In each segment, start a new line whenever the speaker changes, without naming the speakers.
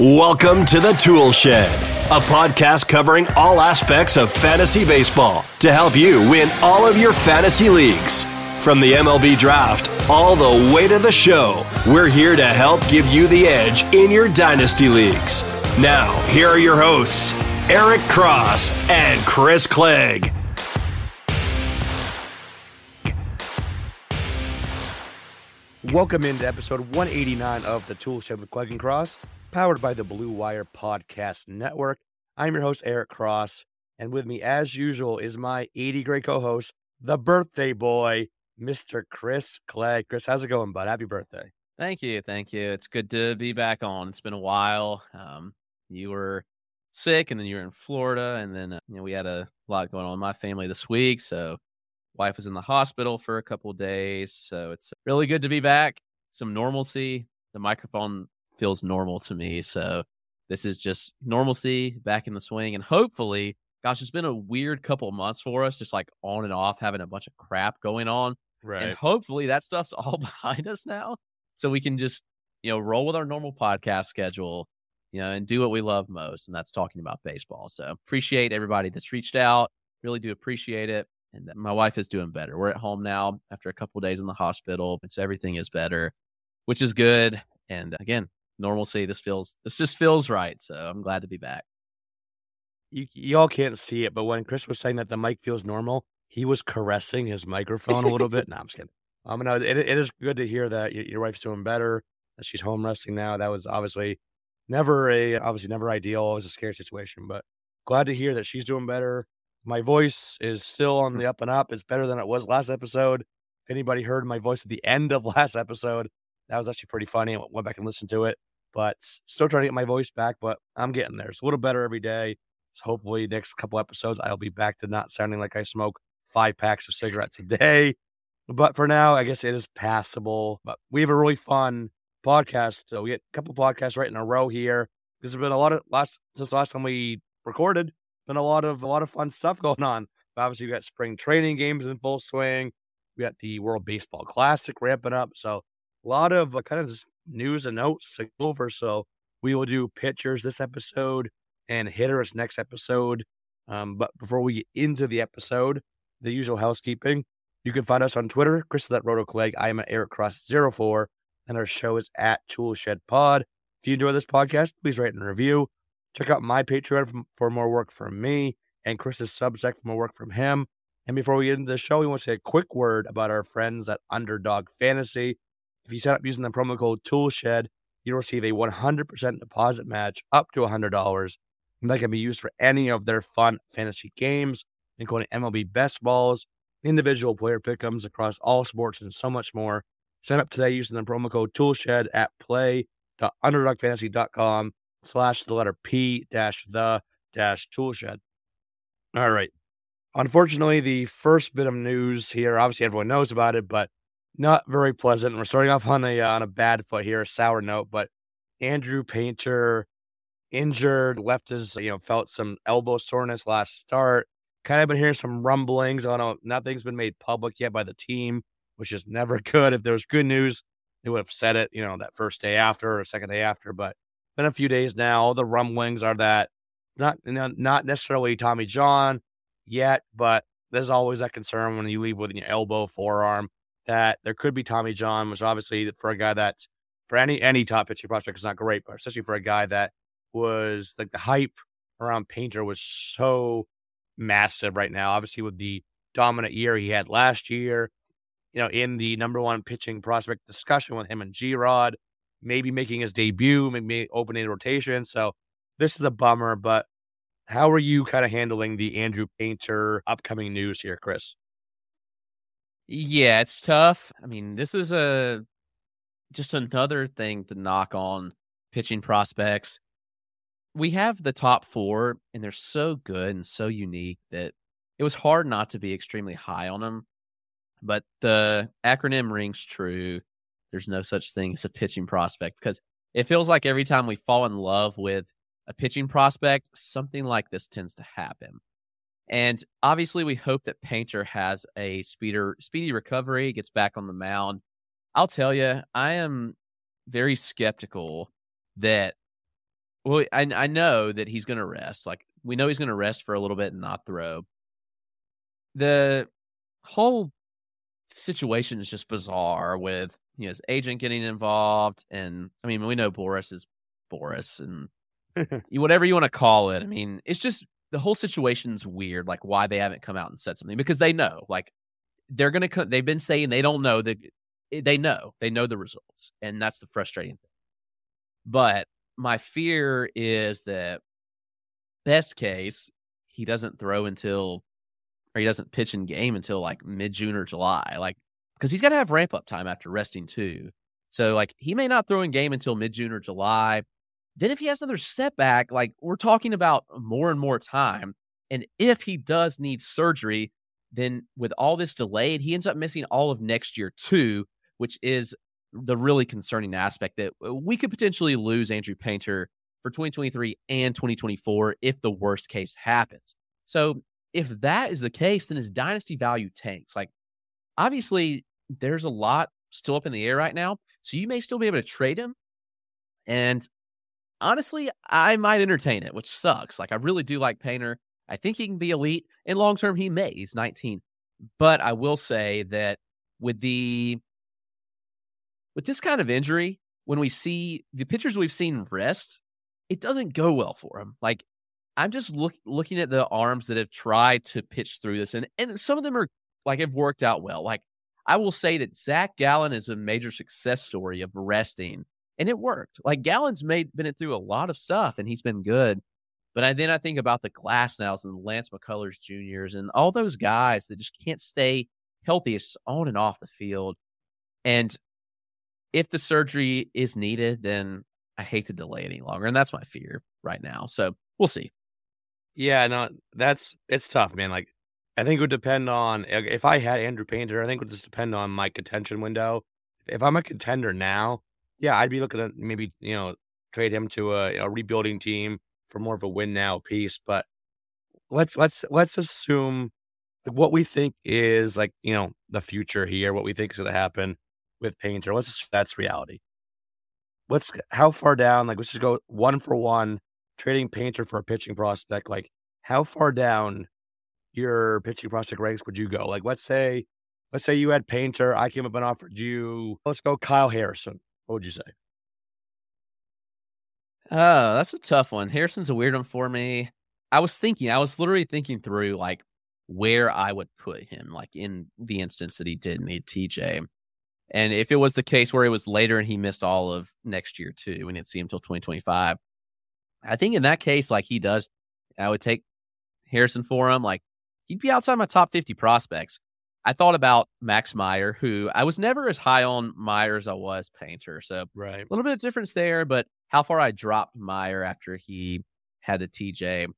Welcome to the Tool Shed, a podcast covering all aspects of fantasy baseball to help you win all of your fantasy leagues. From the MLB draft all the way to the show, we're here to help give you the edge in your dynasty leagues. Now, here are your hosts, Eric Cross and Chris Clegg.
Welcome into episode 189 of the Tool Shed with Clegg and Cross, powered by the Blue Wire Podcast Network. I'm your host, Eric Cross, and with me, as usual, is my 80 great co host, the birthday boy, Mr. Chris Clegg. Chris, how's it going, bud? Happy birthday.
Thank you. Thank you. It's good to be back on. It's been a while. Um, you were sick and then you were in Florida, and then uh, you know, we had a lot going on in my family this week. So wife was in the hospital for a couple days. So it's really good to be back. Some normalcy. The microphone feels normal to me. So this is just normalcy back in the swing. And hopefully, gosh, it's been a weird couple months for us, just like on and off, having a bunch of crap going on.
Right.
And hopefully that stuff's all behind us now. So we can just, you know, roll with our normal podcast schedule, you know, and do what we love most. And that's talking about baseball. So appreciate everybody that's reached out. Really do appreciate it. And my wife is doing better. We're at home now after a couple days in the hospital. And so everything is better, which is good. And again, normalcy. This feels this just feels right. So I'm glad to be back.
You, y'all can't see it, but when Chris was saying that the mic feels normal, he was caressing his microphone a little bit. No, I'm just kidding. Um, no, it, it is good to hear that your, your wife's doing better, that she's home resting now. That was obviously never a, obviously never ideal. It was a scary situation, but glad to hear that she's doing better. My voice is still on the up and up. It's better than it was last episode. If anybody heard my voice at the end of last episode, that was actually pretty funny. I went back and listened to it but still trying to get my voice back. But I'm getting there. It's a little better every day. So hopefully, next couple episodes, I'll be back to not sounding like I smoke five packs of cigarettes a day. But for now, I guess it is passable. But we have a really fun podcast. So we get a couple podcasts right in a row here. Because there's been a lot of last since last time we recorded. Been a lot of a lot of fun stuff going on. But obviously, we got spring training games in full swing. We got the World Baseball Classic ramping up. So a lot of uh, kind of just news and notes to go over. So we will do pitchers this episode and hitters next episode. Um, but before we get into the episode, the usual housekeeping. You can find us on Twitter, Chris is at RotoClegg. I am at Eric Cross 04 and our show is at Toolshed Pod. If you enjoy this podcast, please rate and review. Check out my Patreon for more work from me and Chris's Substack for more work from him. And before we get into the show, we want to say a quick word about our friends at Underdog Fantasy. If you sign up using the promo code TOOLSHED, you'll receive a 100% deposit match up to $100. And that can be used for any of their fun fantasy games, including MLB best balls, individual player pick'ems across all sports, and so much more. Sign up today using the promo code TOOLSHED at play.underdogfantasy.com slash the letter P dash the dash toolshed. All right. Unfortunately, the first bit of news here, obviously everyone knows about it, but not very pleasant. We're starting off on a uh, on a bad foot here, a sour note. But Andrew Painter injured, left his you know felt some elbow soreness last start. Kind of been hearing some rumblings. I don't know. Nothing's been made public yet by the team, which is never good. If there was good news, they would have said it. You know that first day after or second day after. But been a few days now. All the rumblings are that not not necessarily Tommy John yet, but there's always that concern when you leave with your elbow, forearm that there could be Tommy John, which obviously for a guy that for any any top pitching prospect is not great, but especially for a guy that was like the hype around Painter was so massive right now. Obviously, with the dominant year he had last year, you know, in the number one pitching prospect discussion with him and G Rod, maybe making his debut, maybe opening rotation. So this is a bummer, but how are you kind of handling the Andrew Painter upcoming news here, Chris?
Yeah, it's tough. I mean, this is a just another thing to knock on pitching prospects. We have the top four, and they're so good and so unique that it was hard not to be extremely high on them. But the acronym rings true. There's no such thing as a pitching prospect because it feels like every time we fall in love with a pitching prospect, something like this tends to happen. And obviously, we hope that Painter has a speeder, speedy recovery, gets back on the mound. I'll tell you, I am very skeptical that Well, I I know that he's going to rest. Like we know he's going to rest for a little bit and not throw. The whole situation is just bizarre with you know his agent getting involved, and I mean we know Boras is Boras and whatever you want to call it. I mean it's just the whole situation's weird. Like why they haven't come out and said something because they know like they're going to. They've been saying they don't know that eh, they know they know the results, and that's the frustrating thing. But my fear is that best case he doesn't throw until or he doesn't pitch in game until like mid June or July, like because he's got to have ramp up time after resting too. So like he may not throw in game until mid June or July. Then if he has another setback, like we're talking about more and more time. And if he does need surgery, then with all this delayed, he ends up missing all of next year too, which is the really concerning aspect that uh, we could potentially lose Andrew Painter for 2023 and 2024 if the worst case happens. So if that is the case, then his dynasty value tanks. Like obviously there's a lot still up in the air right now. So you may still be able to trade him. And honestly, I might entertain it, which sucks. Like I really do like Painter. I think he can be elite. And long term, he may. He's 19. But I will say that with the with this kind of injury, when we see the pitchers we've seen rest, it doesn't go well for him. Like I'm just look, looking at the arms that have tried to pitch through this, and and some of them are like have worked out well. Like I will say that Zach Gallen is a major success story of resting, and it worked. Like Gallen's made been through a lot of stuff, and he's been good. But I, then I think about the Glasnows and the Lance McCullers Juniors and all those guys that just can't stay healthy on and off the field. And if the surgery is needed, then I hate to delay any longer. And that's my fear right now. So we'll see.
Yeah, no, that's it's tough, man. Like, I think it would depend on if I had Andrew Painter. I think it would just depend on my contention window. If I'm a contender now, yeah, I'd be looking at maybe you know trade him to a, a rebuilding team for more of a win now piece. But let's let's let's assume what we think is like you know the future here, what we think is going to happen with Painter. Let's just that's reality. Let's how far down? Like let's just go one for one, trading Painter for a pitching prospect. Like how far down your pitching prospect ranks would you go? Like let's say, let's say you had Painter. I came up and offered you. Let's go Kyle Harrison. What would you say?
Oh, that's a tough one. Harrison's a weird one for me. I was thinking, I was literally thinking through like where I would put him, like in the instance that he did need TJ. And if it was the case where it was later and he missed all of next year too, we didn't see him until 2025, I think in that case, like he does, I would take Harrison for him. Like he'd be outside my top 50 prospects. I thought about Max Meyer, who I was never as high on Meyer as I was Painter. So
right.
a little bit of difference there, but how far I dropped Meyer after he had the TJ.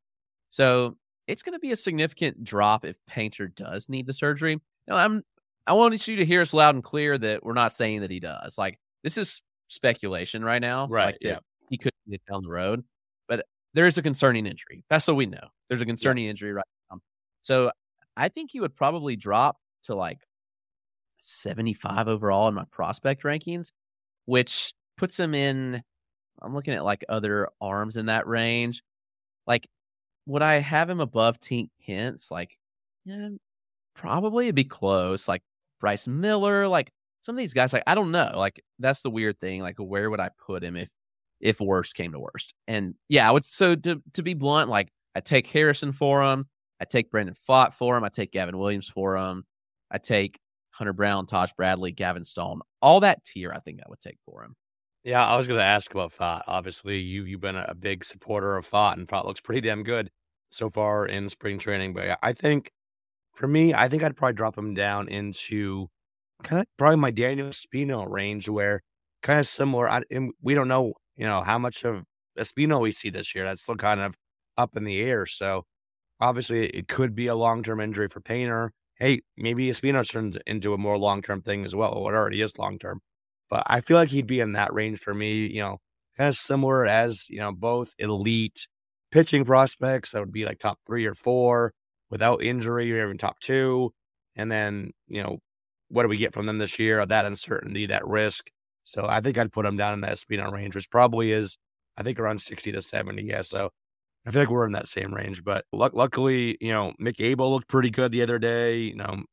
So it's going to be a significant drop if Painter does need the surgery. Now, I'm I want you to hear us loud and clear that we're not saying that he does. Like this is speculation right now.
Right.
Like,
yeah.
He could get down the road, but there is a concerning injury. That's what we know. There's a concerning yeah. injury right now. So I think he would probably drop to like 75 overall in my prospect rankings, which puts him in. I'm looking at like other arms in that range. Like, would I have him above Tink Hence? Like, yeah, probably it'd be close. Like Bryce Miller, like some of these guys, like I don't know. Like that's the weird thing. Like where would I put him if if worst came to worst? And yeah, I would so to to be blunt, like I take Harrison for him, I take Brandon Pfaadt for him, I take Gavin Williams for him, I take Hunter Brown, Taj Bradley, Gavin Stone, all that tier I think I would take for him.
Yeah, I was going to ask about Pfaadt. Obviously, you you've been a big supporter of Pfaadt, and Pfaadt looks pretty damn good so far in spring training. But I think for me, I think I'd probably drop him down into kind of probably my Daniel Espino range, where kind of similar. I, we don't know, you know, how much of Espino we see this year. That's still kind of up in the air. So obviously, it could be a long term injury for Painter. Hey, maybe Espino turns into a more long term thing as well. Or it already is long term, but I feel like he'd be in that range for me. You know, kind of similar as you know both elite pitching prospects that would be like top three or four without injury, you're even top two. And then, you know, what do we get from them this year? That uncertainty, that risk. So I think I'd put him down in that Espino range, which probably is I think around 60 to 70. Yeah. So I feel like we're in that same range. But luckily, you know, Mick Abel looked pretty good the other day. You know,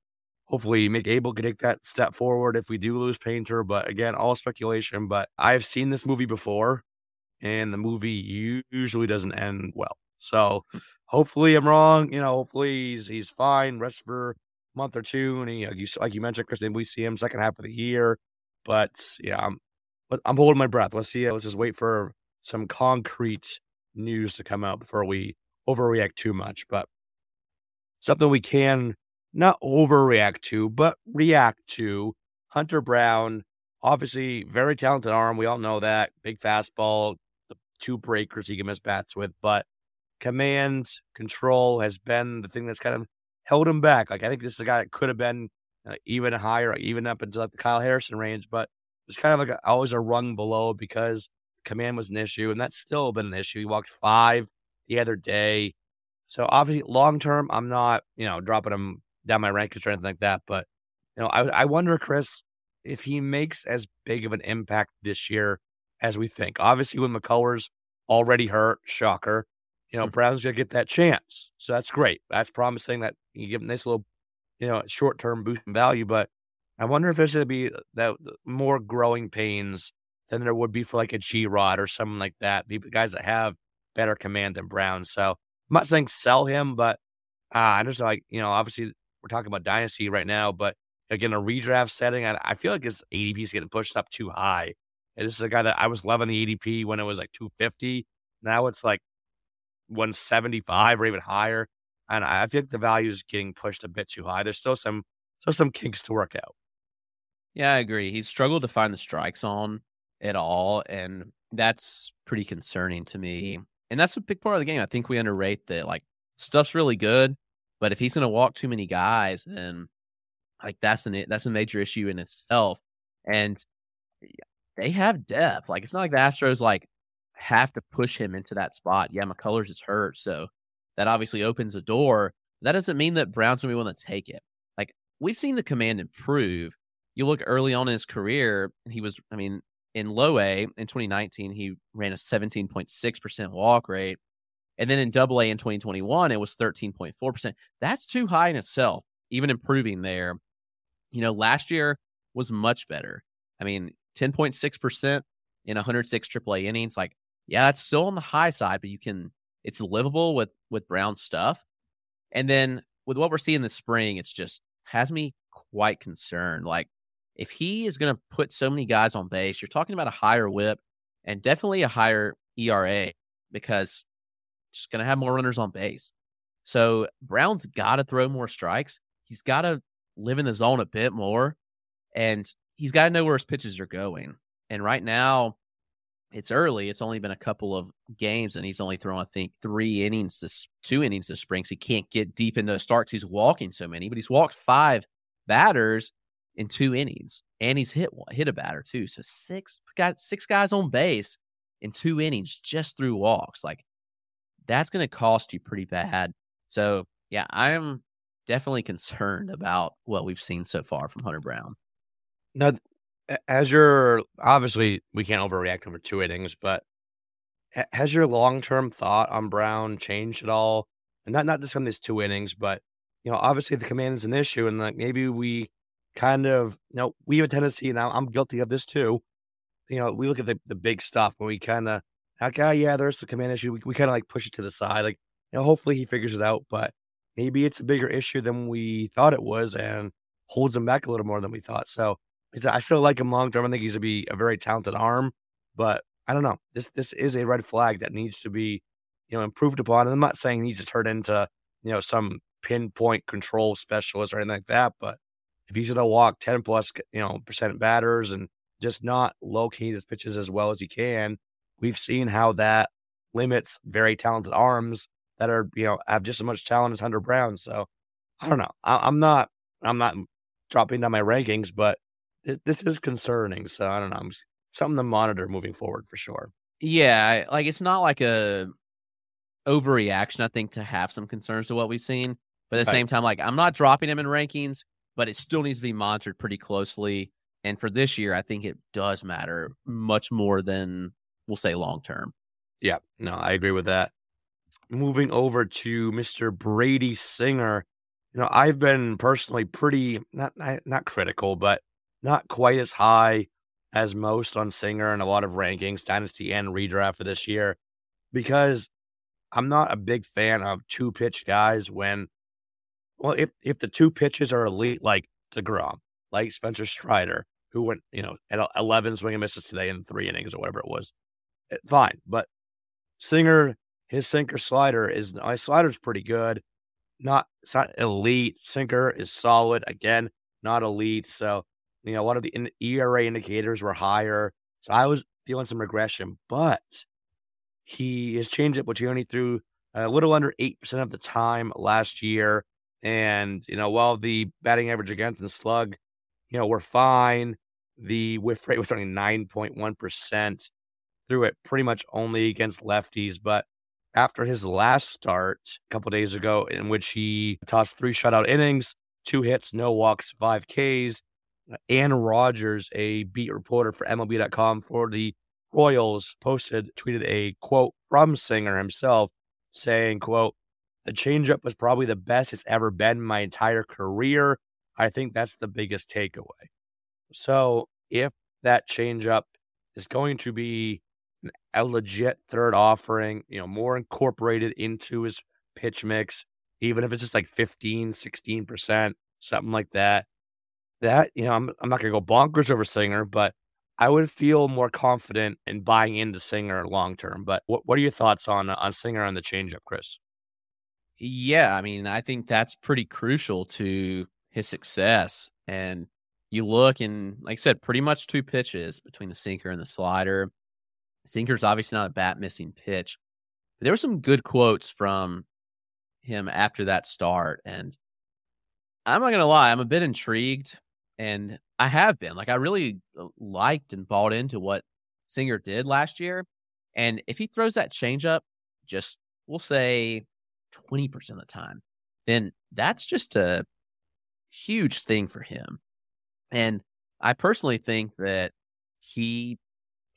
hopefully Mick Abel can take that step forward if we do lose Painter. But again, all speculation. But I've seen this movie before, and the movie usually doesn't end well. So hmm. hopefully I'm wrong. You know, hopefully he's he's fine. Rest for a month or two, and he, like you like you mentioned, Chris, maybe we see him second half of the year. But yeah, I'm I'm holding my breath. Let's see. Let's just wait for some concrete news to come out before we overreact too much. But something we can not overreact to, but react to. Hunter Brown, obviously very talented arm. We all know that. Big fastball, the two breakers he can miss bats with, but command control has been the thing that's kind of held him back. Like I think this is a guy that could have been uh, even higher, even up into like the Kyle Harrison range, but it's kind of like a, always a rung below because command was an issue, and that's still been an issue. He walked five the other day. So obviously, long term, I'm not, you know, dropping him down my rankings or anything like that. But you know, I I wonder, Chris, if he makes as big of an impact this year as we think. Obviously, when McCullers already hurt, shocker. You know, mm-hmm. Brown's gonna get that chance, so that's great. That's promising that you give him this little, you know, short term boost in value. But I wonder if there's gonna be that more growing pains than there would be for like a G Rod or something like that. People, guys that have better command than Brown. So I'm not saying sell him, but uh, I just like you know, obviously we're talking about dynasty right now, but again, a redraft setting, I, I feel like his ADP is getting pushed up too high. And this is a guy that I was loving the ADP when it was like 250. Now it's like 175 or even higher. And I think the value is getting pushed a bit too high. There's still some still some kinks to work out.
Yeah, I agree. He's struggled to find the strikes on at all, and that's pretty concerning to me. Mm. And that's a big part of the game. I think we underrate that. Like stuff's really good, but if he's going to walk too many guys, then like that's an that's a major issue in itself. And they have depth. Like it's not like the Astros like have to push him into that spot. Yeah, McCullers is hurt, so that obviously opens a door. That doesn't mean that Brown's gonna be willing to take it. Like we've seen the command improve. You look early on in his career, he was, I mean, in low A in 2019, he ran a 17.6% walk rate. And then in double A in 2021, it was 13.4%. That's too high in itself, even improving there. You know, last year was much better. I mean, 10.6% in 106 AAA innings. Like, yeah, it's still on the high side, but you can, it's livable with, with Brown stuff. And then with what we're seeing this spring, it's just has me quite concerned. Like, if he is going to put so many guys on base, you're talking about a higher whip and definitely a higher ERA because just going to have more runners on base. So Brown's got to throw more strikes. He's got to live in the zone a bit more, and he's got to know where his pitches are going. And right now, it's early. It's only been a couple of games, and he's only thrown, I think, three innings this two innings this spring. So he can't get deep into starts. He's walking so many, but he's walked five batters in two innings, and he's hit hit a batter too. So six got six guys on base in two innings just through walks. Like that's going to cost you pretty bad. So yeah, I am definitely concerned about what we've seen so far from Hunter Brown.
Now, as your obviously we can't overreact over two innings, but has your long term thought on Brown changed at all? And not not just on these two innings, but you know, obviously the command is an issue, and like maybe we kind of, you know, we have a tendency, and I'm guilty of this too. You know, we look at the, the big stuff when we kind of, like, oh, yeah, there's the command issue. We, we kind of like push it to the side. Like, you know, hopefully he figures it out, but maybe it's a bigger issue than we thought it was and holds him back a little more than we thought. So I still like him long term. I think he's going to be a very talented arm, but I don't know. This this is a red flag that needs to be, you know, improved upon. And I'm not saying he needs to turn into, you know, some pinpoint control specialist or anything like that, but if he's going to walk 10 plus, you know, percent batters and just not locate his pitches as well as he can, we've seen how that limits very talented arms that are, you know, have just as much talent as Hunter Brown. So I don't know. I, am not, I'm not dropping down my rankings, but th- this is concerning. So I don't know. I'm, something to monitor moving forward for sure.
Yeah. Like it's not like a overreaction, I think, to have some concerns to what we've seen. But at the right. same time, like I'm not dropping him in rankings but it still needs to be monitored pretty closely. And for this year, I think it does matter much more than we'll say long term.
Yeah, no, I agree with that. Moving over to Mr. Brady Singer, you know, I've been personally pretty not not, critical, but not quite as high as most on Singer and a lot of rankings, dynasty and redraft for this year, because I'm not a big fan of two pitch guys when, well, if if the two pitches are elite, like Degrom, like Spencer Strider, who went, you know, at 11 swing and misses today in three innings or whatever it was, eh, fine. But Singer, his sinker slider is my slider's pretty good. Not it's not elite. Sinker is solid. Again, not elite. So, you know, a lot of the ERA indicators were higher. So I was feeling some regression, but he his changeup, which he only threw a little under eight percent of the time last year. And, you know, while the batting average against the slug, you know, were fine, the whiff rate was only 9.1% threw it pretty much only against lefties. But after his last start a couple days ago, in which he tossed three shutout innings, two hits, no walks, five Ks, uh, Anne Rogers, a beat reporter for MLB.com for the Royals, posted, tweeted a quote from Singer himself saying, quote, the changeup was probably the best it's ever been in my entire career. I think that's the biggest takeaway. So if that changeup is going to be a legit third offering, you know, more incorporated into his pitch mix, even if it's just like 15, 16%, something like that. That, you know, I'm, I'm not going to go bonkers over Singer, but I would feel more confident in buying into Singer long term. But what, what are your thoughts on on Singer on the changeup, Chris?
Yeah, I mean, I think that's pretty crucial to his success. And you look and, like I said, pretty much two pitches between the sinker and the slider. Sinker's obviously not a bat missing pitch. There were some good quotes from him after that start. And I'm not going to lie, I'm a bit intrigued. And I have been. Like, I really uh, liked and bought into what Singer did last year. And if he throws that changeup, just we'll say 20% of the time, then that's just a huge thing for him. And I personally think that he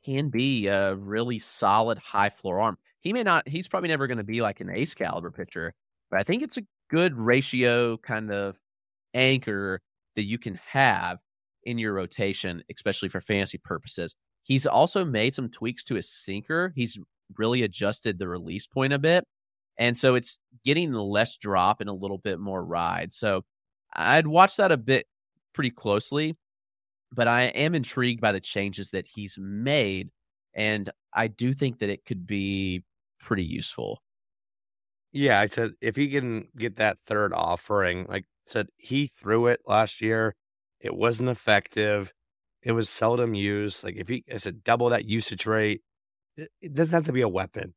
can be a really solid high floor arm. He may not, he's probably never going to be like an ace caliber pitcher, but I think it's a good ratio kind of anchor that you can have in your rotation, especially for fantasy purposes. He's also made some tweaks to his sinker. He's really adjusted the release point a bit. And so it's getting less drop and a little bit more ride. So I'd watch that a bit pretty closely but I am intrigued by the changes that he's made. And I do think that it could be pretty useful.
Yeah, I said if he can get that third offering, like I said, he threw it last year. It wasn't effective. It was seldom used. Like if he, I said, double that usage rate, it, it doesn't have to be a weapon.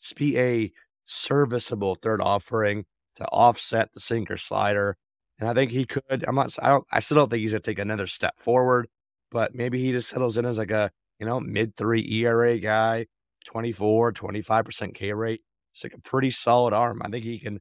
Just be a serviceable third offering to offset the sinker slider and I think he could. I'm not. I don't. I still don't think he's gonna take another step forward. But maybe he just settles in as like a you know mid three ERA guy, 24, 25 percent K rate. It's like a pretty solid arm. I think he can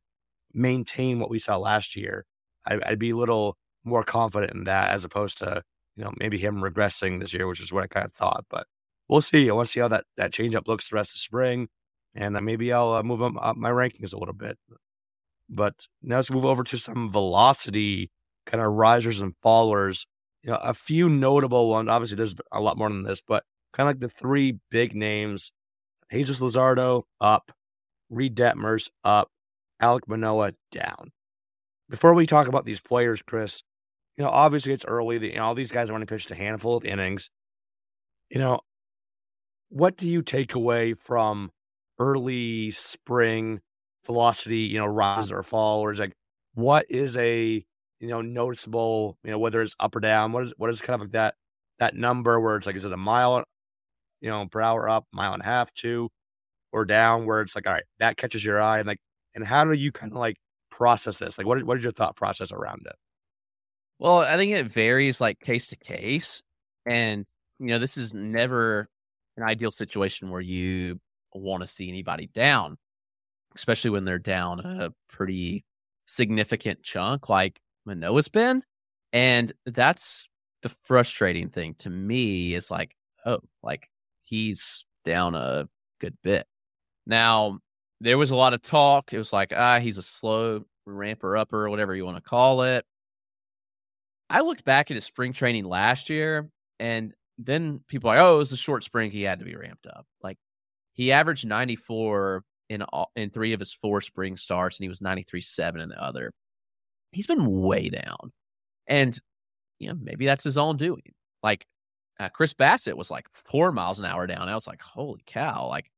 maintain what we saw last year. I, I'd be a little more confident in that as opposed to you know maybe him regressing this year, which is what I kind of thought. But we'll see. I want to see how that that changeup looks the rest of spring, and uh, maybe I'll uh, move up, my rankings a little bit. But now let's move over to some velocity kind of risers and fallers. You know, a few notable ones. Obviously, there's a lot more than this, but kind of like the three big names: Jesus Luzardo up, Reid Detmers up, Alek Manoah down. Before we talk about these players, Chris, you know, obviously it's early. You know, all these guys have only pitched a handful of innings. You know, what do you take away from early spring velocity, you know, rise or fall, or is like what is a you know noticeable, you know, whether it's up or down, what is what is kind of like that that number where it's like is it a mile, you know, per hour up, mile and a half, two, or down, where it's like, all right, that catches your eye, and like, and how do you kind of like process this? Like, what is what is your thought process around it?
Well, I think it varies like case to case, and you know, this is never an ideal situation where you want to see anybody down especially when they're down a pretty significant chunk like Manoah's been. And that's the frustrating thing to me is like, oh, like he's down a good bit. Now, there was a lot of talk. It was like, ah, he's a slow ramper upper, whatever you want to call it. I looked back at his spring training last year, and then people are like, oh, it was a short spring. He had to be ramped up. Like he averaged 94 in all, in three of his four spring starts, and he was 93.7 in the other. He's been way down, and you know maybe that's his own doing. Like uh, Chris Bassitt was like four miles an hour down. I was like, holy cow! Like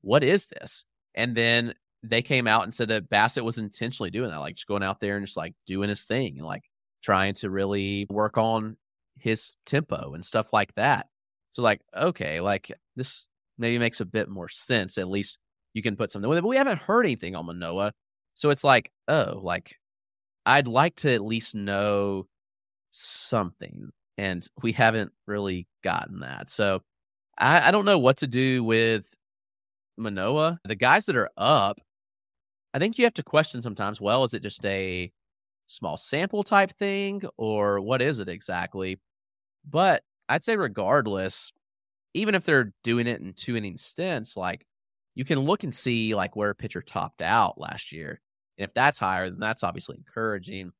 what is this? And then they came out and said that Bassett was intentionally doing that, like just going out there and just like doing his thing like trying to really work on his tempo and stuff like that. So like, okay, like this maybe makes a bit more sense. At least you can put something with it. But we haven't heard anything on Manoah. So it's like, oh, like I'd like to at least know something. And we haven't really gotten that. So I, I don't know what to do with Manoah. The guys that are up, I think you have to question sometimes, well, is it just a small sample type thing or what is it exactly? But I'd say regardless, even if they're doing it in two inning stints, like you can look and see like where a pitcher topped out last year. And if that's higher, then that's obviously encouraging.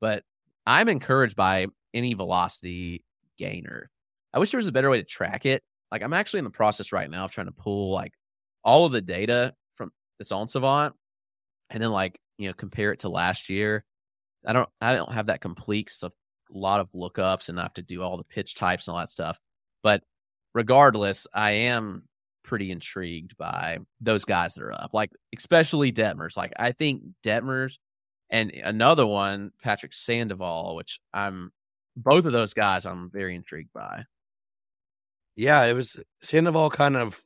But I'm encouraged by any velocity gainer. I wish there was a better way to track it. Like I'm actually in the process right now of trying to pull like all of the data from that's on Savant and then like, you know, compare it to last year. I don't I don't have that complete stuff a lot of lookups and I have to do all the pitch types and all that stuff. But regardless, I am pretty intrigued by those guys that are up. Like especially Detmers. Like I think Detmers and another one, Patrick Sandoval, which I'm both of those guys I'm very intrigued by.
Yeah, it was Sandoval kind of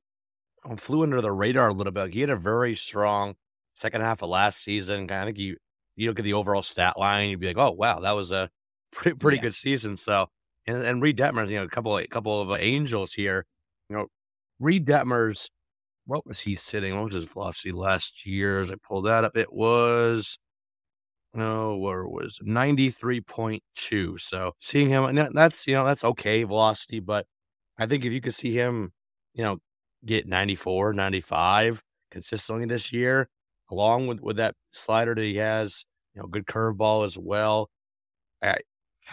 um, flew under the radar a little bit. He had a very strong second half of last season. Kind of you you look at the overall stat line, you'd be like, oh wow, that was a pretty pretty yeah. good season. So and and Reid Detmers, you know, a couple a couple of angels here. You know, Reid Detmers, what was he sitting? What was his velocity last year? As I pulled that up, it was no, where was 93.2. So seeing him, that's, you know, that's okay velocity, but I think if you could see him, you know, get 94, 95 consistently this year, along with, with that slider that he has, you know, good curveball as well. I,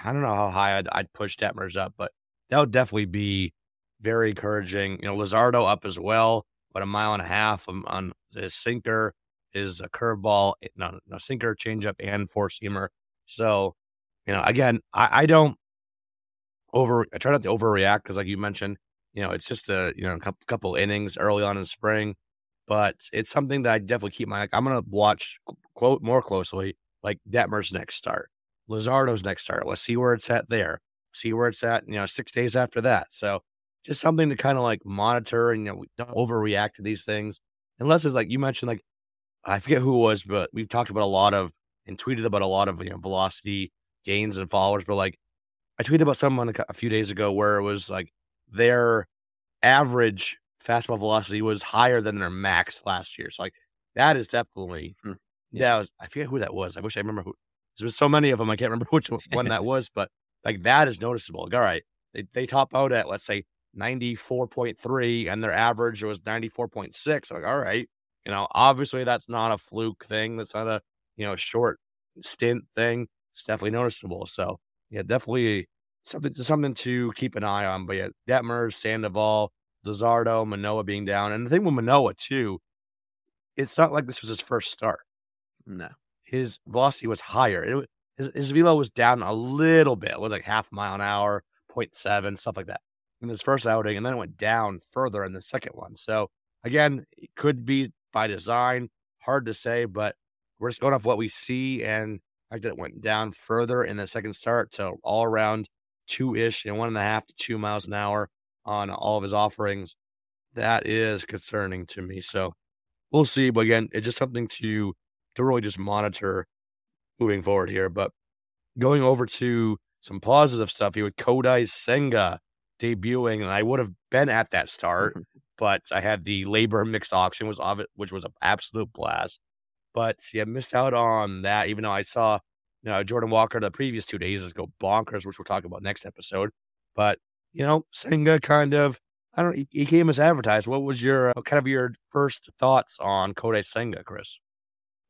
I don't know how high I'd, I'd push Detmers up, but that would definitely be very encouraging. You know, Luzardo up as well, but a mile and a half on, on his sinker, is a curveball, eh, no, no sinker, changeup, and four seamer. So, you know, again, I, I don't over. I try not to overreact because, like you mentioned, you know, it's just a you know couple, couple innings early on in spring, but it's something that I definitely keep my. I'm gonna watch clo- more closely, like Detmer's next start, Luzardo's next start. Let's see where it's at there. See where it's at. You know, six days after that. So just something to kind of like monitor and you know don't overreact to these things unless it's like you mentioned like I forget who it was, but we've talked about a lot of and tweeted about a lot of you know velocity gains and followers. But like I tweeted about someone a few days ago where it was like their average fastball velocity was higher than their max last year. So like that is definitely hmm, yeah. That was I forget who that was. I wish I remember who. There was so many of them. I can't remember which one that was, but like that is noticeable. Like, all right, they they top out at let's say ninety four point three, and their average was ninety four point six. Like all right, you know, obviously that's not a fluke thing. That's not a, you know, short stint thing. It's definitely noticeable. So yeah, definitely something something to keep an eye on. But yeah, Detmer, Sandoval, Luzardo, Manoah being down. And the thing with Manoah too, it's not like this was his first start.
No.
His velocity was higher. It, his, his velo was down a little bit. It was like half mile an hour, 0.7, stuff like that in his first outing. And then it went down further in the second one. So again, it could be by design. Hard to say, but we're just going off what we see. And I fact it went down further in the second start to all around two ish and one and a half to two miles an hour on all of his offerings. That is concerning to me. So we'll see. But again, it's just something to to really just monitor moving forward here. But going over to some positive stuff here with Kodai Senga debuting, and I would have been at that start but I had the LABR mixed auction was of it, which was an absolute blast. But yeah, missed out on that, even though I saw you know Jordan Walker the previous two days go bonkers, which we'll talk about next episode. But you know, Senga kind of I don't. He, he came as advertised. What was your uh, kind of your first thoughts on Kodai Senga, Chris?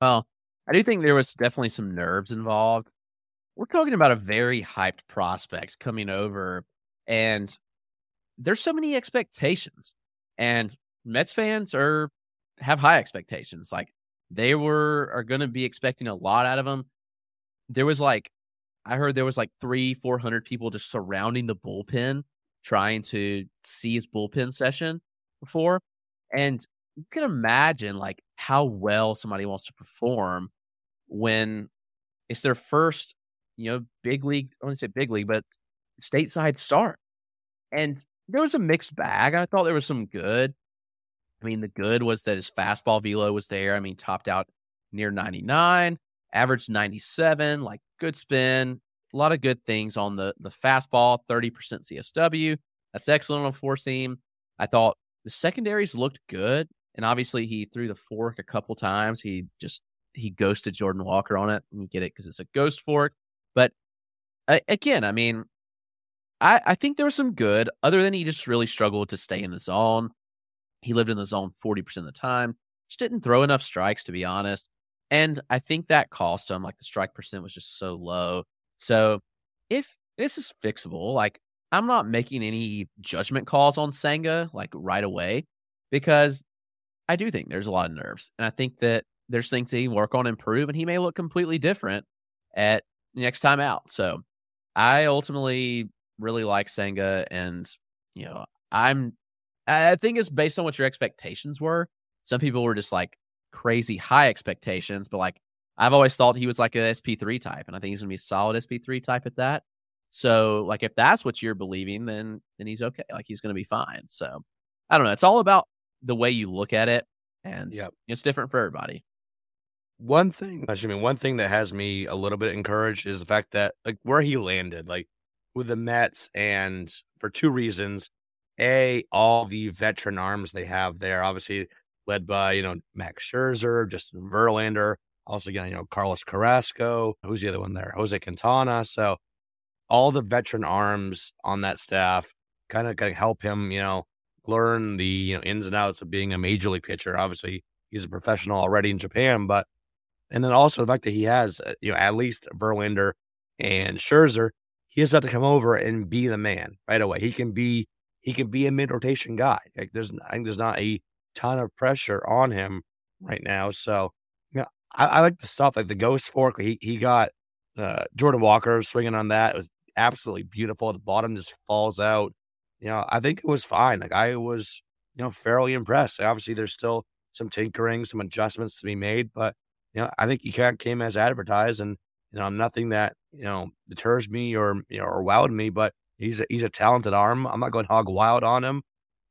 Well, I do think there was definitely some nerves involved. We're talking about a very hyped prospect coming over, and there's so many expectations. And Mets fans are have high expectations. Like they were are going to be expecting a lot out of him. There was like I heard there was like three, four hundred people just surrounding the bullpen trying to see his bullpen session before. And you can imagine like how well somebody wants to perform when it's their first, you know, big league, I wouldn't say big league, but stateside start. And there was a mixed bag. I thought there was some good. I mean, the good was that his fastball velo was there. I mean, topped out near 99, averaged 97, like good spin, a lot of good things on the the fastball, 30% CSW. That's excellent on four seam. I thought the secondaries looked good. And obviously he threw the fork a couple times. He just he ghosted Jordan Walker on it. And you get it because it's a ghost fork. But uh, again, I mean, I, I think there was some good, other than he just really struggled to stay in the zone. He lived in the zone 40% of the time. Just didn't throw enough strikes, to be honest. And I think that cost him. Like the strike percent was just so low. So if this is fixable, like I'm not making any judgment calls on Senga like right away because I do think there's a lot of nerves. And I think that there's things that he can work on improve and he may look completely different at next time out. So I ultimately really like Senga and you know, I'm I think it's based on what your expectations were. Some people were just like crazy high expectations, but like I've always thought he was like a SP3 type, and I think he's gonna be a solid SP3 type at that. So, like, if that's what you're believing, then then he's okay. Like, he's gonna be fine. So, I don't know. It's all about the way you look at it, and yep. it's different for everybody.
One thing, I mean, one thing that has me a little bit encouraged is the fact that like where he landed, like with the Mets, and for two reasons. A, all the veteran arms they have there, obviously led by you know Max Scherzer, Justin Verlander, also, again, you know, Carlos Carrasco. Who's the other one there? Jose Quintana. So all the veteran arms on that staff kind of kind of help him, you know, learn the you know ins and outs of being a major league pitcher. Obviously, he's a professional already in Japan, but and then also the fact that he has uh, you know at least Verlander and Scherzer, he has to come over and be the man right away. He can be he can be a mid rotation guy. Like there's I think there's not a ton of pressure on him right now. So I, I like the stuff like the ghost fork. He he got uh, Jordan Walker swinging on that. It was absolutely beautiful. The bottom just falls out. You know, I think it was fine. Like I was, you know, fairly impressed. Obviously, there's still some tinkering, some adjustments to be made, but you know, I think he kind of came as advertised, and you know, nothing that you know deters me or you know or wowed me. But he's a, he's a talented arm. I'm not going hog wild on him,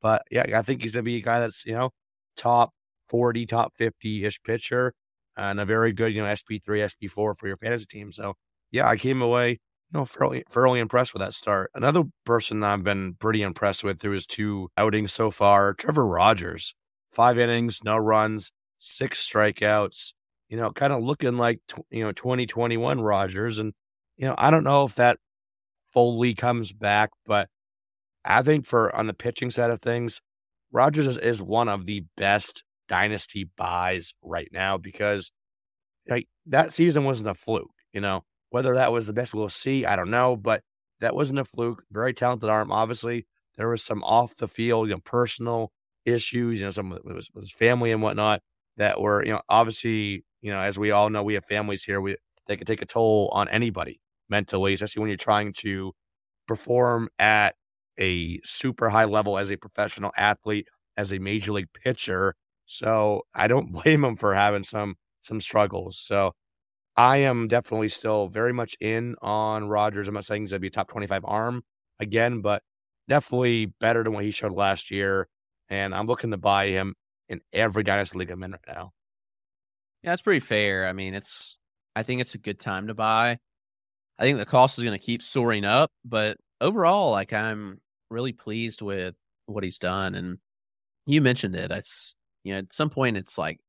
but yeah, I think he's gonna be a guy that's you know top 40, top 50 ish pitcher and a very good, you know, SP3, SP4 for your fantasy team. So, yeah, I came away, know, fairly, fairly impressed with that start. Another person I've been pretty impressed with through his two outings so far, Trevor Rogers. Five innings, no runs, six strikeouts, you know, kind of looking like, you know, 2021 Rogers. And, you know, I don't know if that fully comes back, but I think for on the pitching side of things, Rogers is, is one of the best dynasty buys right now because like that season wasn't a fluke. You know, whether that was the best we'll see, I don't know, but that wasn't a fluke. Very talented arm. Obviously, there was some off the field, you know, personal issues, you know, some with his, family and whatnot that were, you know, obviously, you know, as we all know, we have families here. We they could take a toll on anybody mentally, especially when you're trying to perform at a super high level as a professional athlete, as a major league pitcher. So I don't blame him for having some some struggles. So I am definitely still very much in on Rogers. I'm not saying he's gonna be a top 25 arm again, but definitely better than what he showed last year. And I'm looking to buy him in every dynasty league I'm in right now.
Yeah, that's pretty fair. I mean, it's I think it's a good time to buy. I think the cost is going to keep soaring up, but overall, like I'm really pleased with what he's done. And you mentioned it. It's you know, at some point it's like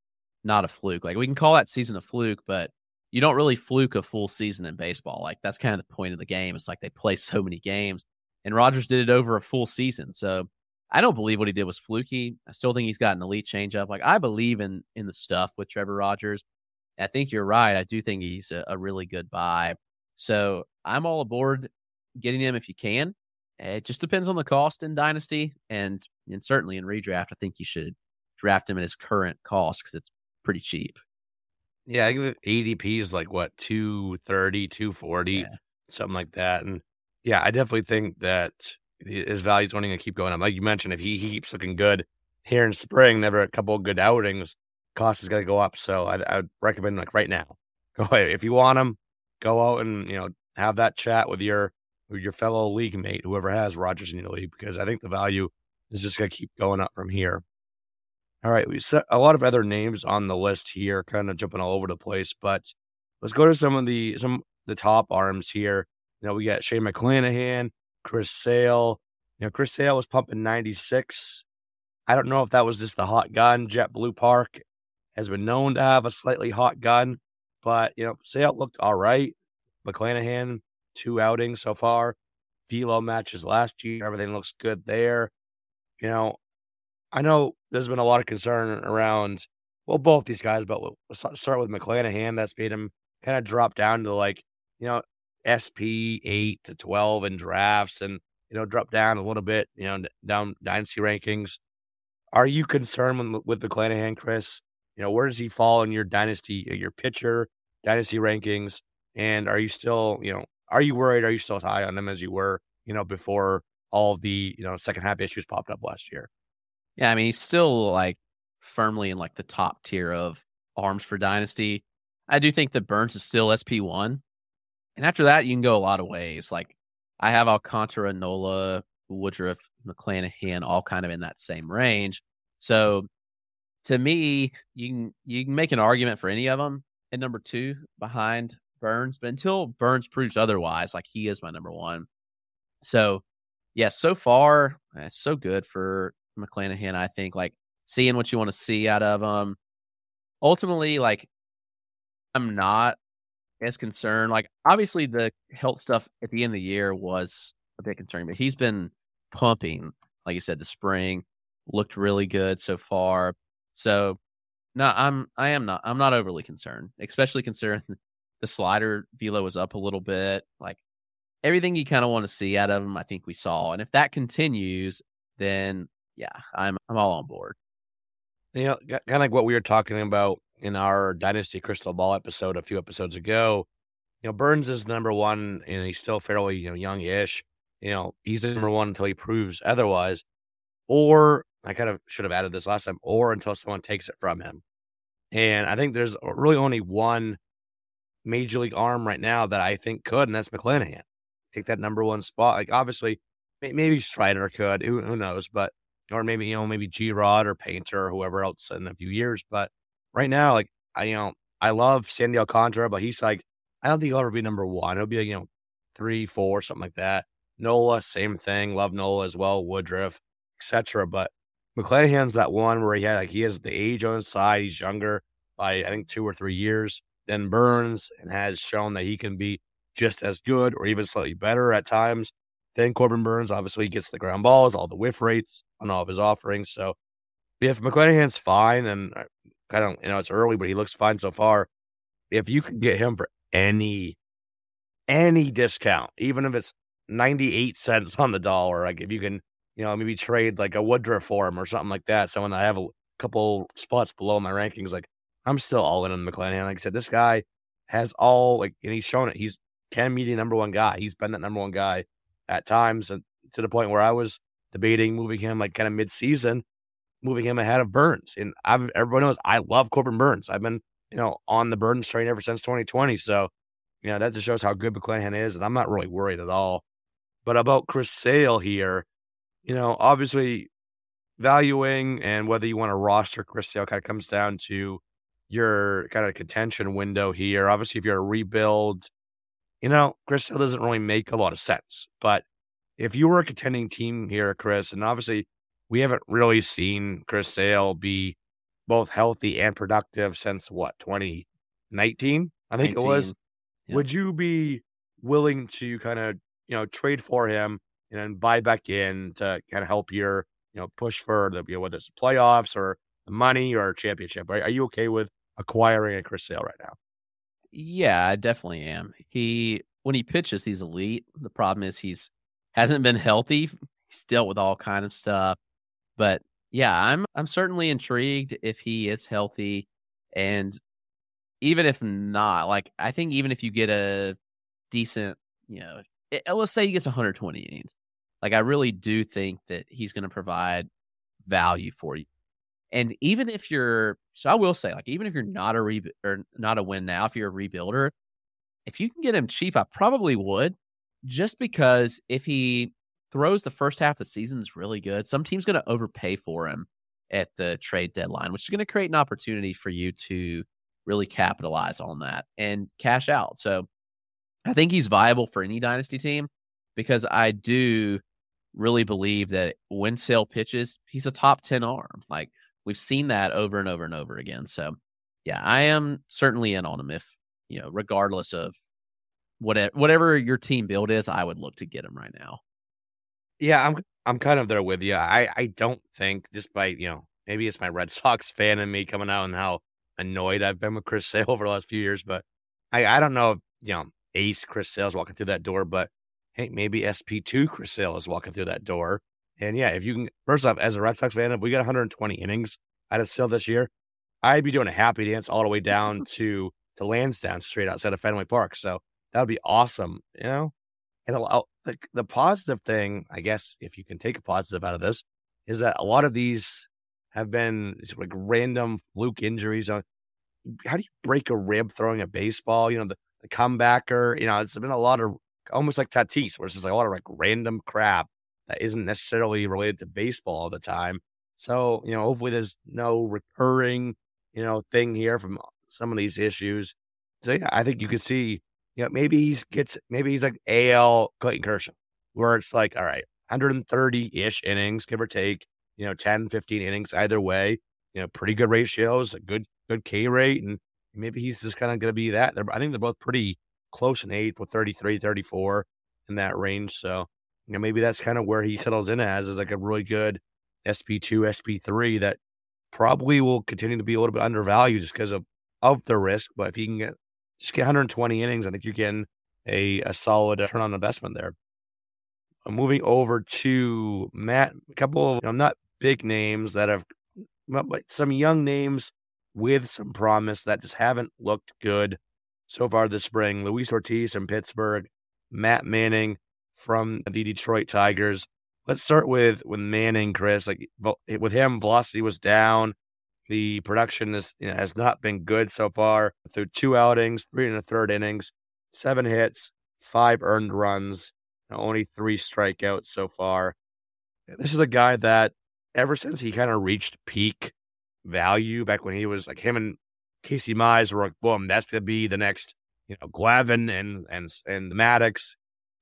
not a fluke. Like we can call that season a fluke, but you don't really fluke a full season in baseball. Like that's kind of the point of the game. It's like they play so many games, and Rogers did it over a full season. So I don't believe what he did was fluky. I still think he's got an elite changeup. Like I believe in in the stuff with Trevor Rogers. I think you're right. I do think he's a, a really good buy. So I'm all aboard getting him if you can. It just depends on the cost in Dynasty and and certainly in redraft. I think you should draft him at his current cost because it's pretty cheap.
Yeah, I think ADP is like what 230, 240, yeah. something like that. And yeah, I definitely think that his value is only going to keep going up. Like you mentioned, if he, he keeps looking good here in spring, never a couple of good outings, cost is going to go up. So I, I would recommend like right now, go. If you want him, go out and, you know, have that chat with your with your fellow league mate, whoever has Rogers in your league, because I think the value is just going to keep going up from here. All right, we set a lot of other names on the list here, kind of jumping all over the place, but let's go to some of the some the top arms here. You know, we got Shane McClanahan, Chris Sale. You know, Chris Sale was pumping 96. I don't know if that was just the hot gun. JetBlue Park has been known to have a slightly hot gun, but you know, Sale looked all right. McClanahan, two outings so far. Velo matches last year. Everything looks good there. You know, I know there's been a lot of concern around, well, both these guys, but let's start with McClanahan. That's made him kind of drop down to like, you know, SP 8 to 12 in drafts and, you know, drop down a little bit, you know, down dynasty rankings. Are you concerned with, McClanahan, Chris? You know, where does he fall in your dynasty, uh, your pitcher dynasty rankings? And are you still, you know, are you worried? Are you still as high on him as you were, you know, before all the, you know, second half issues popped up last year?
Yeah, I mean, he's still like firmly in like the top tier of arms for dynasty. I do think that Burnes is still SP one, and after that, you can go a lot of ways. Like I have Alcantara, Nola, Woodruff, McClanahan, all kind of in that same range. So to me, you can you can make an argument for any of them at number two behind Burnes, but until Burnes proves otherwise, like he is my number one. So yeah, so far it's so good for McClanahan. I think like seeing what you want to see out of him. Ultimately, like I'm not as concerned. Like obviously the health stuff at the end of the year was a bit concerning, but he's been pumping, like you said, the spring looked really good so far. So no, I'm I am not I'm not overly concerned, especially considering the slider velo was up a little bit. Like everything you kind of want to see out of him, I think we saw. And if that continues, then yeah, I'm I'm all on board.
You know, kind of like what we were talking about in our Dynasty Crystal Ball episode a few episodes ago. You know, Burnes is number one, and he's still fairly you know young-ish. You know, he's number one until he proves otherwise. Or I kind of should have added this last time, or until someone takes it from him. And I think there's really only one major league arm right now that I think could, and that's McClanahan. Take that number one spot. Like obviously, maybe Strider could. Who, who knows? But or maybe you know maybe G Rod or Painter or whoever else in a few years. But right now, like I you know I love Sandy Alcantara, but he's like I don't think he'll ever be number one. He'll be like, you know three, four, something like that. Nola, same thing. Love Nola as well. Woodruff, etc. But McClanahan's that one where he had like he has the age on his side. He's younger by I think two or three years than Burnes, and has shown that he can be just as good or even slightly better at times than Corbin Burnes Obviously, gets the ground balls, all the whiff rates on all of his offerings. So if McClanahan's fine, and I don't, you know, it's early, but he looks fine so far. If you can get him for any any discount, even if it's 98 cents on the dollar, like if you can, you know, maybe trade like a Woodruff for him or something like that. Someone I have a couple spots below my rankings, like I'm still all in on McClanahan. Like I said, this guy has all like, and he's shown it. He's can be the number one guy. He's been that number one guy at times, and to the point where I was debating moving him like kind of mid season, moving him ahead of Burnes. And I've everyone knows I love Corbin Burnes. I've been you know on the Burnes train ever since 2020. So you know that just shows how good McClanahan is, and I'm not really worried at all. But about Chris Sale here, you know, obviously valuing and whether you want to roster Chris Sale kind of comes down to your kind of contention window here. Obviously, if you're a rebuild, you know, Chris Sale doesn't really make a lot of sense. But if you were a contending team here, Chris, and obviously we haven't really seen Chris Sale be both healthy and productive since what 2019, I think 19. it was. Yep. Would you be willing to kind of you know trade for him and then buy back in to kind of help your you know, push for the you know, whether it's the playoffs or the money or a championship. Are, are you okay with acquiring a Chris Sale right now?
Yeah, I definitely am. He when he pitches, he's elite. The problem is he's hasn't been healthy. He's dealt with all kind of stuff. But yeah, I'm I'm certainly intrigued if he is healthy. And even if not, like I think even if you get a decent, you know, it, eh, let's say he gets 120 innings, like I really do think that he's going to provide value for you. And even if you're, so I will say, like even if you're not a re or not a win now, if you're a rebuilder, if you can get him cheap, I probably would, just because if he throws the first half of the season is really good, some team's going to overpay for him at the trade deadline, which is going to create an opportunity for you to really capitalize on that and cash out. So I think he's viable for any dynasty team because I do really believe that when Sale pitches, he's a top 10 arm. Like we've seen that over and over and over again. So yeah, I am certainly in on him if, you know, regardless of whatever whatever your team build is, I would look to get him right now.
Yeah, I'm I'm kind of there with you. I I don't think despite, you know, maybe it's my Red Sox fan and me coming out and how annoyed I've been with Chris Sale over the last few years, but I I don't know if, you know, ace Chris Sale's walking through that door, but hey, maybe SP2 Chris Sale is walking through that door. And yeah, if you can, first off, as a Red Sox fan, if we got 120 innings out of Sale this year, I'd be doing a happy dance all the way down to to Lansdowne, straight outside of Fenway Park. So that would be awesome, you know. And the the positive thing, I guess, if you can take a positive out of this, is that a lot of these have been like random fluke injuries. On how do you break a rib throwing a baseball? You know, the the comebacker. You know, it's been a lot of almost like Tatis, where it's just like a lot of like random crap that isn't necessarily related to baseball all the time. So, you know, hopefully there's no recurring, you know, thing here from some of these issues. So yeah, I think you could see, you know, maybe he gets maybe he's like AL Clayton Kershaw, where it's like, all right, 130 ish innings, give or take, you know, 10, 15 innings either way, you know, pretty good ratios, a good, good K rate, and maybe he's just kind of going to be that. They're, I think they're both pretty close in age with 33, 34 in that range. So, you know, maybe that's kind of where he settles in as is like a really good SP2, SP3 that probably will continue to be a little bit undervalued just because of, of the risk. But if you can get just get 120 innings, I think you're getting a, a solid return on investment there. I'm uh, moving over to Matt, a couple of you know, not big names that have, but some young names with some promise that just haven't looked good so far this spring. Luis Ortiz from Pittsburgh, Matt Manning from the Detroit Tigers. Let's start with with Manning, Chris. Like with him, velocity was down. The production is, you know, has not been good so far. Through two outings, three and a third innings, seven hits, five earned runs, only three strikeouts so far. This is a guy that ever since he kind of reached peak value back when he was like him and Casey Mize were like, boom, that's gonna be the next, you know, Glavine and and and Maddux.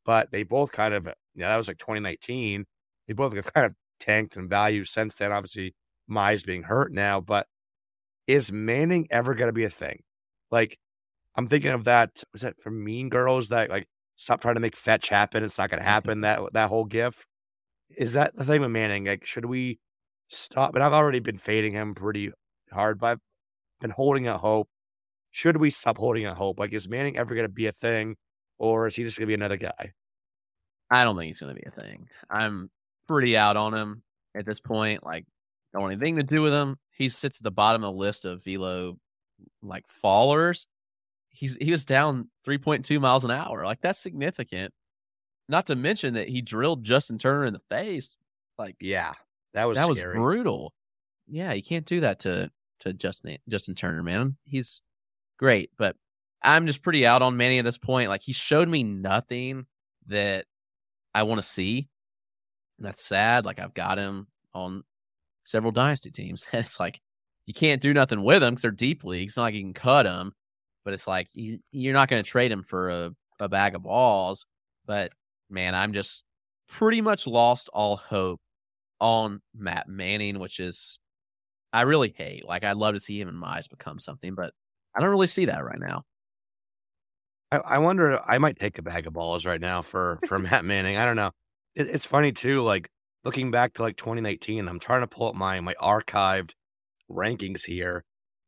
But they both kind of, you know, that was like 2019. They both have kind of tanked in value since then. Obviously, Mize being hurt now, but is Manning ever gonna be a thing? Like, I'm thinking of that. Was that from Mean Girls? That like, stop trying to make fetch happen. It's not gonna happen. that that whole gif. Is that the thing with Manning? Like, should we stop. And I've already been fading him pretty hard, but I've been holding out hope. Should we stop holding out hope? Like, is Manning ever going to be a thing, or is he just going to be another guy?
I don't think he's going to be a thing. I'm pretty out on him at this point. Like, don't want anything to do with him. He sits at the bottom of the list of velo like fallers. He's he was down 3.2 miles an hour. Like that's significant. Not to mention that he drilled Justin Turner in the face. Like,
yeah, that was
that
scary.
was brutal. Yeah, you can't do that to to Justin Justin Turner, man. He's great, but I'm just pretty out on Manny at this point. Like he showed me nothing that I want to see. And that's sad. Like I've got him on several dynasty teams. And it's like you can't do nothing with him because they're deep leagues. It's not like you can cut them, but it's like you, you're not going to trade him for a, a bag of balls. But man, I'm just pretty much lost all hope on Matt Manning, which is I really hate. Like I'd love to see him and Mize become something, but I don't really see that right now.
I, I wonder. I might take a bag of balls right now for for Matt Manning. I don't know. It, it's funny too. Like looking back to like 2019, I'm trying to pull up my my archived rankings here.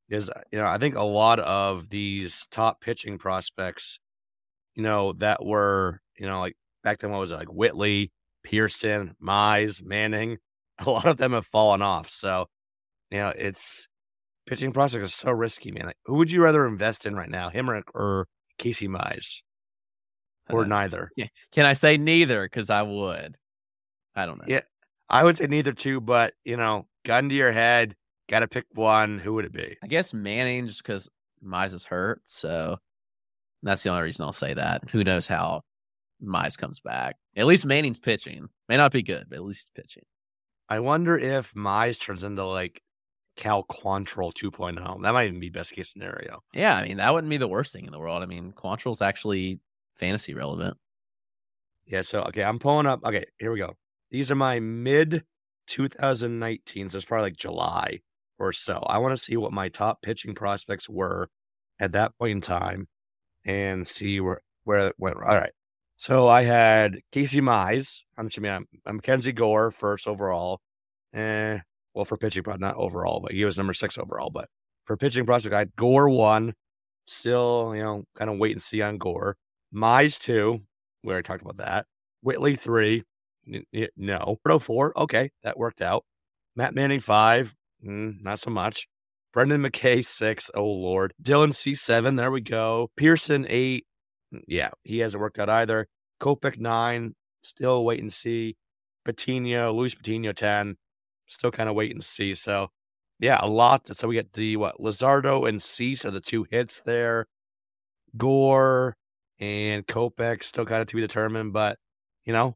Is uh, you know, I think a lot of these top pitching prospects, you know, that were, you know, like back then what was it, like Whitley, Pearson, Mize, Manning, a lot of them have fallen off. So, you know, it's pitching prospects are so risky, man. Like, who would you rather invest in right now, him or, or Casey Mize? Or
Uh,
neither?
Yeah. Can I say neither? Because I would. I don't know.
Yeah, I would say neither too, but you know, gun to your head, got to pick one. Who would it be?
I guess Manning just because Mize is hurt. So that's the only reason I'll say that. Who knows how Mize comes back? At least Manning's pitching. May not be good, but at least he's pitching.
I wonder if Mize turns into like Cal Quantrill 2.0. That might even be best case scenario.
Yeah, I mean that wouldn't be the worst thing in the world. I mean, Quantrill's actually fantasy relevant.
Yeah. So okay, I'm pulling up. Okay, here we go. These are my mid 2019. So it's probably like July or so. I want to see what my top pitching prospects were at that point in time, and see where where it went. All right. So I had Casey Mize. I'm I mean, I'm, I'm Kenzie Gore first overall. Eh, well for pitching, not overall, but he was number six overall. But for pitching prospect, I had Gore one. Still, you know, kind of wait and see on Gore. Mize two. We already talked about that. Whitley three. N- n- no. Berto four. Okay, that worked out. Matt Manning five. Mm, not so much. Brendan McKay six. Oh lord. Dylan Cease seven. There we go. Pearson eight. Mm, Yeah, he hasn't worked out either. Kopech nine. Still wait and see. Patino, Luis Patino ten. Still kind of wait and see. So yeah, a lot. So we get the what Luzardo and Cease are the two hits there. Gore and Kopech still kind of to be determined, but you know,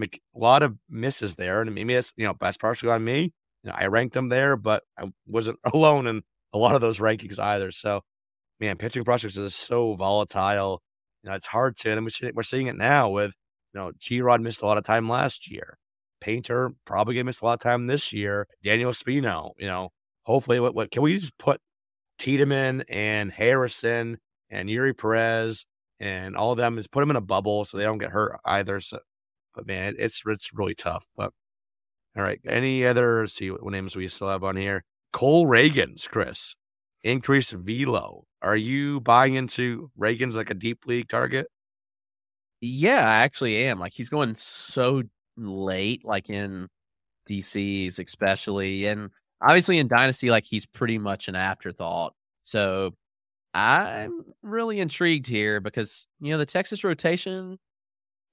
a lot of misses there, and maybe that's you know that's partially on me. You know, I ranked them there, but I wasn't alone in a lot of those rankings either. So, man, pitching prospects is so volatile. You know, it's hard to, and we we're seeing it now with you know, G Rod missed a lot of time last year. Painter probably gonna miss a lot of time this year. Daniel Espino, you know, hopefully, what, what can we just put Tiedemann and Harrison and Eury Perez and all of them is put them in a bubble so they don't get hurt either. So, but man, it's it's really tough. But all right, any other? See what names we still have on here. Cole Ragans Chris, increased velo. Are you buying into Reagan's like a deep league target?
Yeah, I actually am. Like he's going so late, like in DCs especially, and obviously in Dynasty, like he's pretty much an afterthought. So I'm really intrigued here because you know the Texas rotation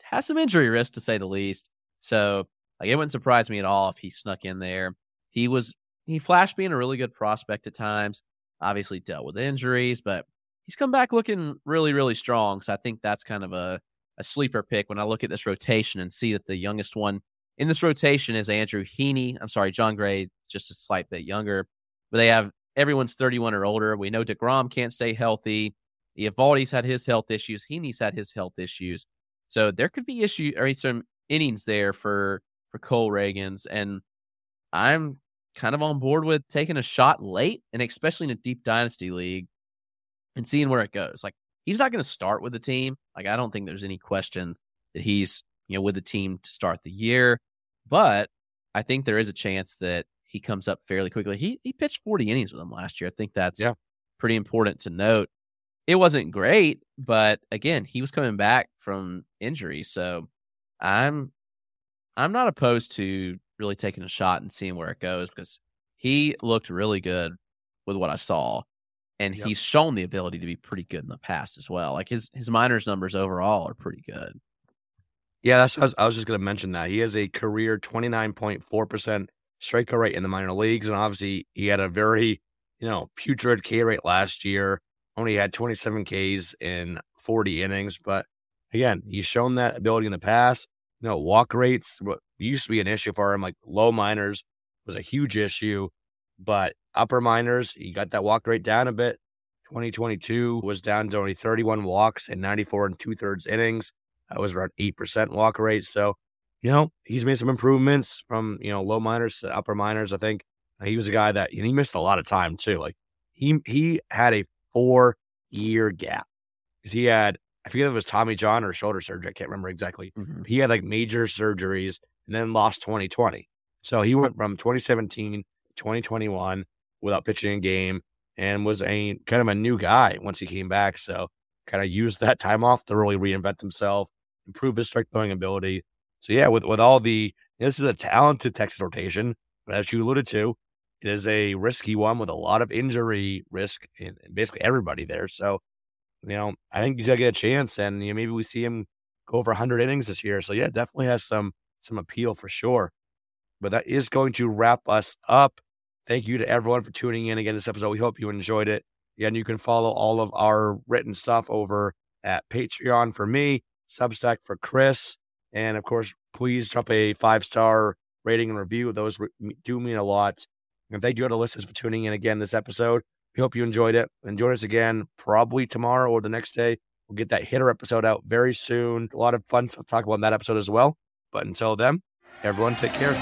has some injury risk to say the least. So like it wouldn't surprise me at all if he snuck in there. He was he flashed being a really good prospect at times. Obviously dealt with injuries, but he's come back looking really, really strong. So I think that's kind of a a sleeper pick when I look at this rotation and see that the youngest one in this rotation is Andrew Heaney. I'm sorry, Jon Gray, just a slight bit younger, but they have everyone's 31 or older. We know DeGrom can't stay healthy. Eovaldi's had his health issues. Heaney's had his health issues. So there could be issue or some innings there for for Cole Ragans, and I'm kind of on board with taking a shot late, and especially in a deep dynasty league, and seeing where it goes. Like he's not going to start with the team. Like I don't think there's any question that he's you know with the team to start the year, but I think there is a chance that he comes up fairly quickly. He he pitched 40 innings with them last year. I think that's
Yeah.
pretty important to note. It wasn't great, but again, he was coming back from injury, so I'm I'm not opposed to really taking a shot and seeing where it goes because he looked really good with what I saw, and
Yep.
he's shown the ability to be pretty good in the past as well. Like his his minors numbers overall are pretty good.
Yeah, that's I was, I was just going to mention that he has a career 29.4% strikeout rate in the minor leagues, and obviously he had a very you know putrid K rate last year. Only had 27 Ks in 40 innings, but again, he's shown that ability in the past. You know, walk rates what used to be an issue for him, like low minors was a huge issue, but upper minors he got that walk rate down a bit. 2022 was down to only 31 walks and 94 and two thirds innings. That was around 8% walk rate. So, you know, he's made some improvements from, you know, low minors to upper minors. I think he was a guy that, and he missed a lot of time too. Like he, he had a four year gap because he had, I forget if it was Tommy John or shoulder surgery. I can't remember exactly.
Mhm.
He had like major surgeries and then lost 2020. So he went from 2017 to 2021 without pitching a game and was a kind of a new guy once he came back. So kind of used that time off to really reinvent himself, improve his strike throwing ability. So yeah, with with all the this is a talented Texas rotation, but as you alluded to, it is a risky one with a lot of injury risk in, in basically everybody there. So you know, I think he's gonna get a chance, and you know, maybe we see him go over 100 innings this year. So yeah, definitely has some some appeal for sure. But that is going to wrap us up. Thank you to everyone for tuning in again this episode. We hope you enjoyed it. Again, you can follow all of our written stuff over at Patreon for me, Substack for Chris, and of course, please drop a five star rating and review. Those re- do mean a lot. And thank you to the listeners for tuning in again this episode. We hope you enjoyed it. Enjoy us again probably tomorrow or the next day. We'll get that hitter episode out very soon. A lot of fun stuff to talk about in that episode as well. But until then, everyone take care.